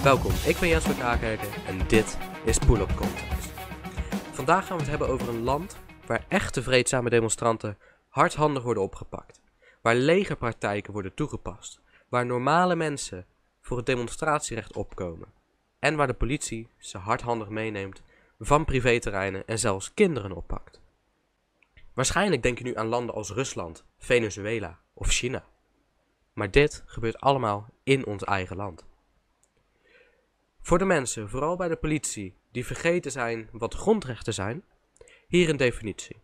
Ik ben Jens Kakerken en dit is Pull Up Context. Vandaag gaan we het hebben over een land waar echte vreedzame demonstranten hardhandig worden opgepakt. Waar legerpraktijken worden toegepast. Waar normale mensen voor het demonstratierecht opkomen. En waar de politie ze hardhandig meeneemt van privéterreinen en zelfs kinderen oppakt. Waarschijnlijk denk je nu aan landen als Rusland, Venezuela of China. Maar dit gebeurt allemaal in ons eigen land. Voor de mensen, vooral bij de politie, die vergeten zijn wat grondrechten zijn, hier een definitie.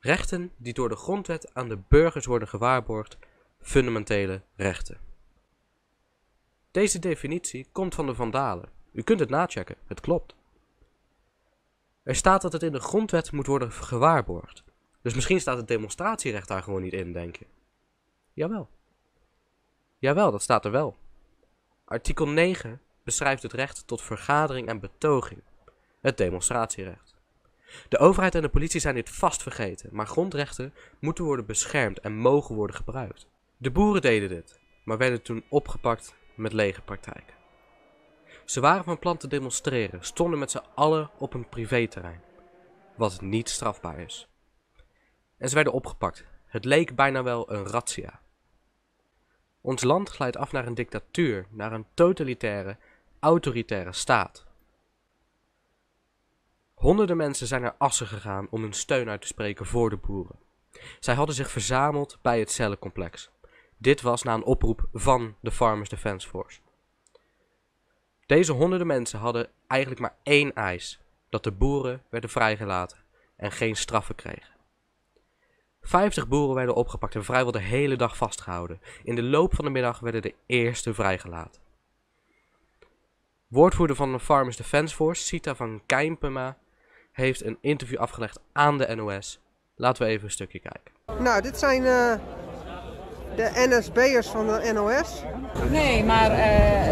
Rechten die door de grondwet aan de burgers worden gewaarborgd, fundamentele rechten. Deze definitie komt van de Vandalen. U kunt het nachecken, het klopt. Er staat dat het in de grondwet moet worden gewaarborgd. Dus misschien staat het demonstratierecht daar gewoon niet in, denk je. Jawel. Jawel, dat staat er wel. Artikel 9 beschrijft het recht tot vergadering en betoging. Het demonstratierecht. De overheid en de politie zijn dit vast vergeten, maar grondrechten moeten worden beschermd en mogen worden gebruikt. De boeren deden dit, maar werden toen opgepakt met legerpraktijken. Ze waren van plan te demonstreren, stonden met z'n allen op een privéterrein, wat niet strafbaar is. En ze werden opgepakt. Het leek bijna wel een razzia. Ons land glijdt af naar een dictatuur, naar een totalitaire, autoritaire staat. Honderden mensen zijn naar Assen gegaan om hun steun uit te spreken voor de boeren. Zij hadden zich verzameld bij het cellencomplex. Dit was na een oproep van de Farmers Defence Force. Deze honderden mensen hadden eigenlijk maar één eis: dat de boeren werden vrijgelaten en geen straffen kregen. Vijftig boeren werden opgepakt en vrijwel de hele dag vastgehouden. In de loop van de middag werden de eerste vrijgelaten. Woordvoerder van de Farmers Defence Force, Sita van Kijmpema, heeft een interview afgelegd aan de NOS. Laten we even een stukje kijken. Nou, dit zijn uh, de NSB'ers van de NOS. Nee, maar uh,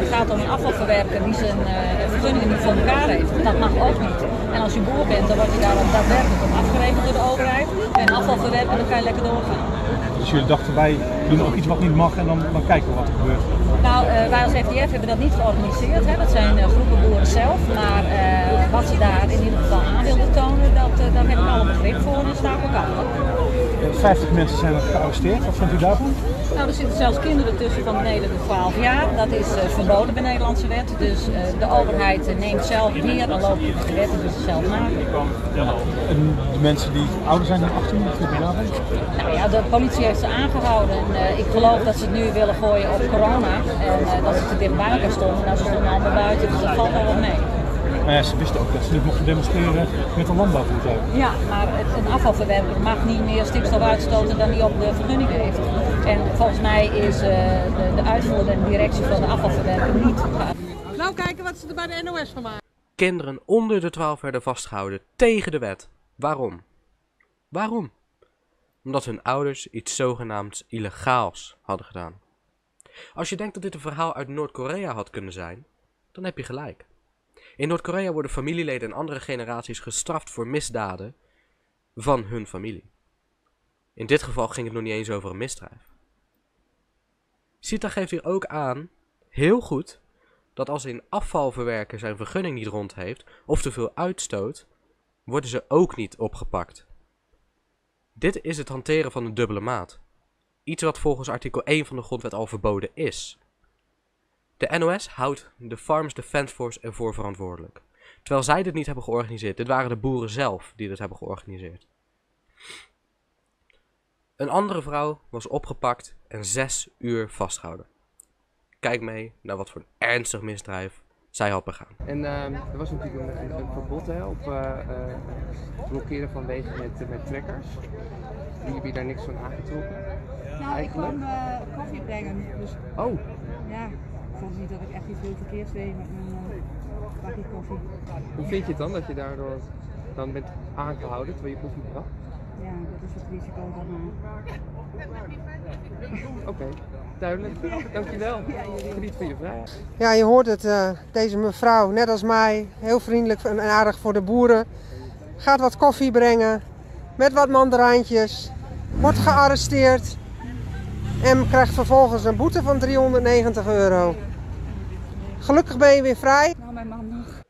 het gaat om een afvalverwerker die zijn uh, vergunningen niet voor elkaar heeft. Dat mag ook niet. En als je boer bent, dan word je daar daadwerkelijk op afgerekend door de overheid. En afvalverwerker, dan kan je lekker doorgaan. Dus jullie dachten wij doen ook iets wat niet mag en dan, dan kijken we wat er gebeurt. Nou, uh, wij als FDF hebben dat niet georganiseerd. Hè. Dat zijn uh, groepen boeren zelf. Maar uh, wat ze daar in ieder geval aan wilden tonen, dat, daar heb ik alle begrip voor en sta ik ook achter. 50 mensen zijn gearresteerd. Wat vindt u daarvan? Nou, er zitten zelfs kinderen tussen van beneden de 12 jaar. Dat is verboden bij Nederlandse wet. Dus de overheid neemt zelf meer dan loopt de wet dus zelf maken. En de mensen die ouder zijn dan 18, wat u daarvan? Nou ja, de politie heeft ze aangehouden. En, ik geloof dat ze het nu willen gooien op corona. En dat ze te dicht bij elkaar stonden. Nou, ze stonden allemaal buiten, dus dat valt wel wat mee. Maar ja, ze wisten ook dat ze niet mochten demonstreren met een landbouwvoertuig. Ja, maar een afvalverwerker mag niet meer stikstof uitstoten dan die op de vergunning heeft. En volgens mij is uh, de, de uitvoerder en de directie van de afvalverwerker niet Nou, kijken wat ze er bij de NOS van maken. Kinderen onder de 12 werden vastgehouden tegen de wet. Waarom? Waarom? Omdat hun ouders iets zogenaamd illegaals hadden gedaan. Als je denkt dat dit een verhaal uit Noord-Korea had kunnen zijn, dan heb je gelijk. In Noord-Korea worden familieleden en andere generaties gestraft voor misdaden van hun familie. In dit geval ging het nog niet eens over een misdrijf. Sita geeft hier ook aan, heel goed, dat als een afvalverwerker zijn vergunning niet rond heeft of te veel uitstoot, worden ze ook niet opgepakt. Dit is het hanteren van een dubbele maat. Iets wat volgens artikel 1 van de grondwet al verboden is. De NOS houdt de Farmers Defence Force ervoor verantwoordelijk. Terwijl zij dit niet hebben georganiseerd. Dit waren de boeren zelf die dit hebben georganiseerd. Een andere vrouw was opgepakt en zes uur vastgehouden. Kijk mee naar wat voor een ernstig misdrijf zij had begaan. En uh, er was natuurlijk een, een, een verbod hè, op uh, uh, blokkeren van wegen met, met trekkers. Jullie hebben daar niks van aangetrokken? Nou, Eigenlijk? ik kwam uh, koffie brengen. Dus Oh, ja, ik vond niet dat ik echt iets heel verkeerds deed met mijn uh, bakje koffie. hoe vind je het dan dat je daardoor dan bent aangehouden terwijl je koffie bracht? Ja, dat is het risico dan maar. Oké, duidelijk. Dankjewel. Geniet van je vrijheid. Ja, je hoort het. Uh, deze mevrouw, net als mij, heel vriendelijk en aardig voor de boeren. Gaat wat koffie brengen met wat mandarijntjes. Wordt gearresteerd. En krijgt vervolgens een boete van 390 euro. Gelukkig ben je weer vrij. Nou, mijn man nog.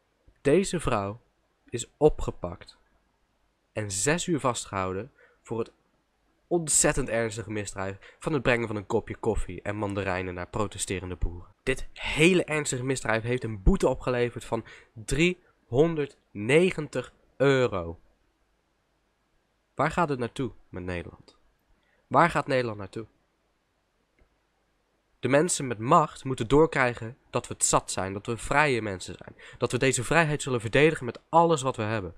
Deze vrouw is opgepakt en zes uur vastgehouden voor het ontzettend ernstige misdrijf van het brengen van een kopje koffie en mandarijnen naar protesterende boeren. Dit hele ernstige misdrijf heeft een boete opgeleverd van 390 euro. Waar gaat het naartoe met Nederland? Waar gaat Nederland naartoe? De mensen met macht moeten doorkrijgen dat we het zat zijn, dat we vrije mensen zijn. Dat we deze vrijheid zullen verdedigen met alles wat we hebben.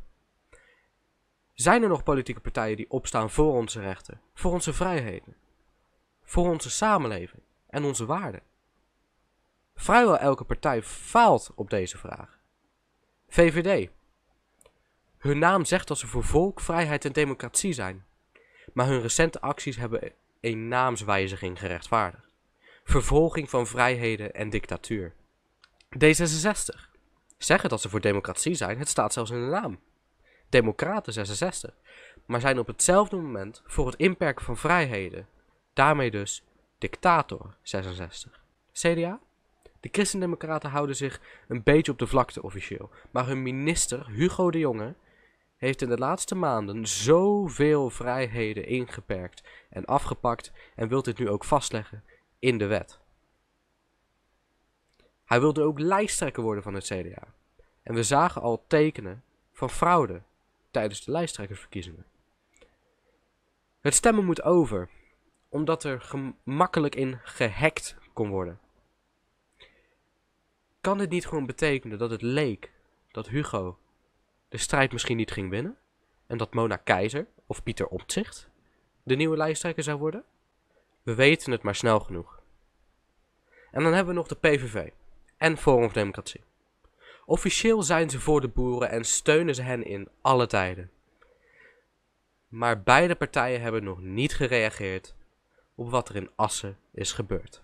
Zijn er nog politieke partijen die opstaan voor onze rechten, voor onze vrijheden, voor onze samenleving en onze waarden? Vrijwel elke partij faalt op deze vraag. VVD. Hun naam zegt dat ze voor volk, vrijheid en democratie zijn. Maar hun recente acties hebben een naamswijziging gerechtvaardigd. Vervolging van vrijheden en dictatuur. D66. Zeggen dat ze voor democratie zijn, het staat zelfs in de naam. Democraten 66. Maar zijn op hetzelfde moment voor het inperken van vrijheden. Daarmee dus dictator 66. CDA? De christendemocraten houden zich een beetje op de vlakte officieel. Maar hun minister, Hugo de Jonge, heeft in de laatste maanden zoveel vrijheden ingeperkt en afgepakt en wil dit nu ook vastleggen in de wet. Hij wilde ook lijsttrekker worden van het CDA. En we zagen al tekenen van fraude tijdens de lijsttrekkersverkiezingen. Het stemmen moet over, omdat er gemakkelijk in gehackt kon worden. Kan dit niet gewoon betekenen dat het leek dat Hugo de strijd misschien niet ging winnen? En dat Mona Keizer of Pieter Omtzigt de nieuwe lijsttrekker zou worden? We weten het maar snel genoeg. En dan hebben we nog de PVV en Forum voor Democratie. Officieel zijn ze voor de boeren en steunen ze hen in alle tijden. Maar beide partijen hebben nog niet gereageerd op wat er in Assen is gebeurd.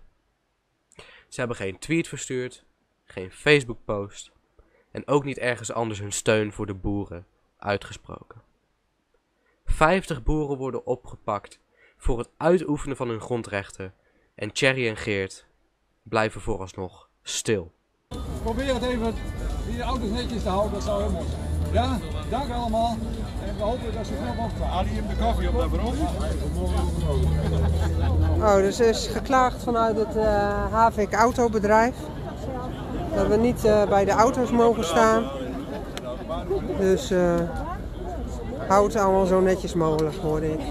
Ze hebben geen tweet verstuurd, geen Facebook-post en ook niet ergens anders hun steun voor de boeren uitgesproken. 50 boeren worden opgepakt voor het uitoefenen van hun grondrechten en Thierry en Geert blijven vooralsnog stil. Probeer het even die auto's netjes te houden, dat zou heel mooi zijn. Ja, dank allemaal. En we hopen dat ze snel mogelijk gaan. Ali hem de koffie op naar bron. Oh, dus er is geklaagd vanuit het eh Havik autobedrijf. Dat we niet eh, bij de auto's mogen staan. Dus eh hou het allemaal zo netjes mogelijk, hoorde ik. Ik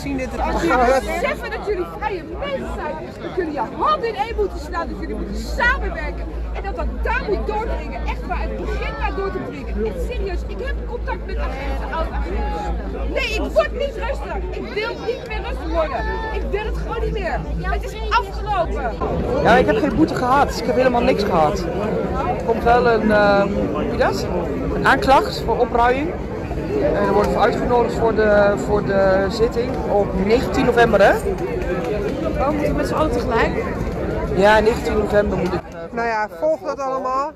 zie dit Als jullie beseffen dat jullie vrije mensen zijn, dan kunnen je handen in één moeten slaan, dat jullie moeten samenwerken. En dat dat daar moet doordringen, echt waar het begin naar door te dringen. Echt serieus, ik heb contact met agenten, oud-agenten. Nee, ik word niet rustig. Ik wil niet meer rustig worden. Ik wil het gewoon niet meer. Het is afgelopen. Ja, ik heb geen boete gehad. Ik heb helemaal niks gehad. Er komt wel een, eh, hoe noem je dat? een aanklacht voor opruiing. En er wordt uitgenodigd voor de, voor de zitting op 19 november, hè? Oh, moeten we met z'n allen tegelijk? Ja, 19 november moet ik. Nou ja, volg dat allemaal.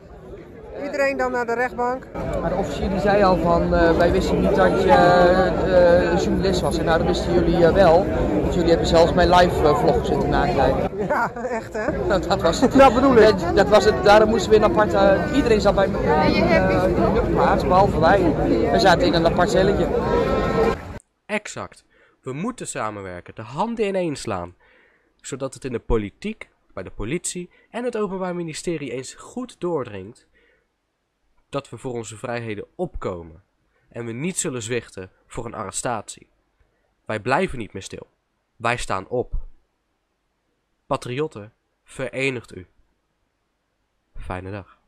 Iedereen dan naar de rechtbank. Maar de officier die zei al van, eh, wij wisten niet dat je eh, journalist was. En nou, dat wisten jullie eh, wel. Want jullie hebben zelfs mijn live vlog zitten nakijken. Ja, echt hè? Nou, dat was het. Dat bedoel ik. Dat, dat was het. Daarom moesten we in een apart. iedereen zat bij in de luchtplaats, behalve wij. We zaten in een apart celletje. Exact. We moeten samenwerken, de handen ineen slaan. Zodat het in de politiek, bij de politie en het Openbaar Ministerie eens goed doordringt dat we voor onze vrijheden opkomen en we niet zullen zwichten voor een arrestatie. Wij blijven niet meer stil. Wij staan op. Patriotten, verenigt u. Fijne dag.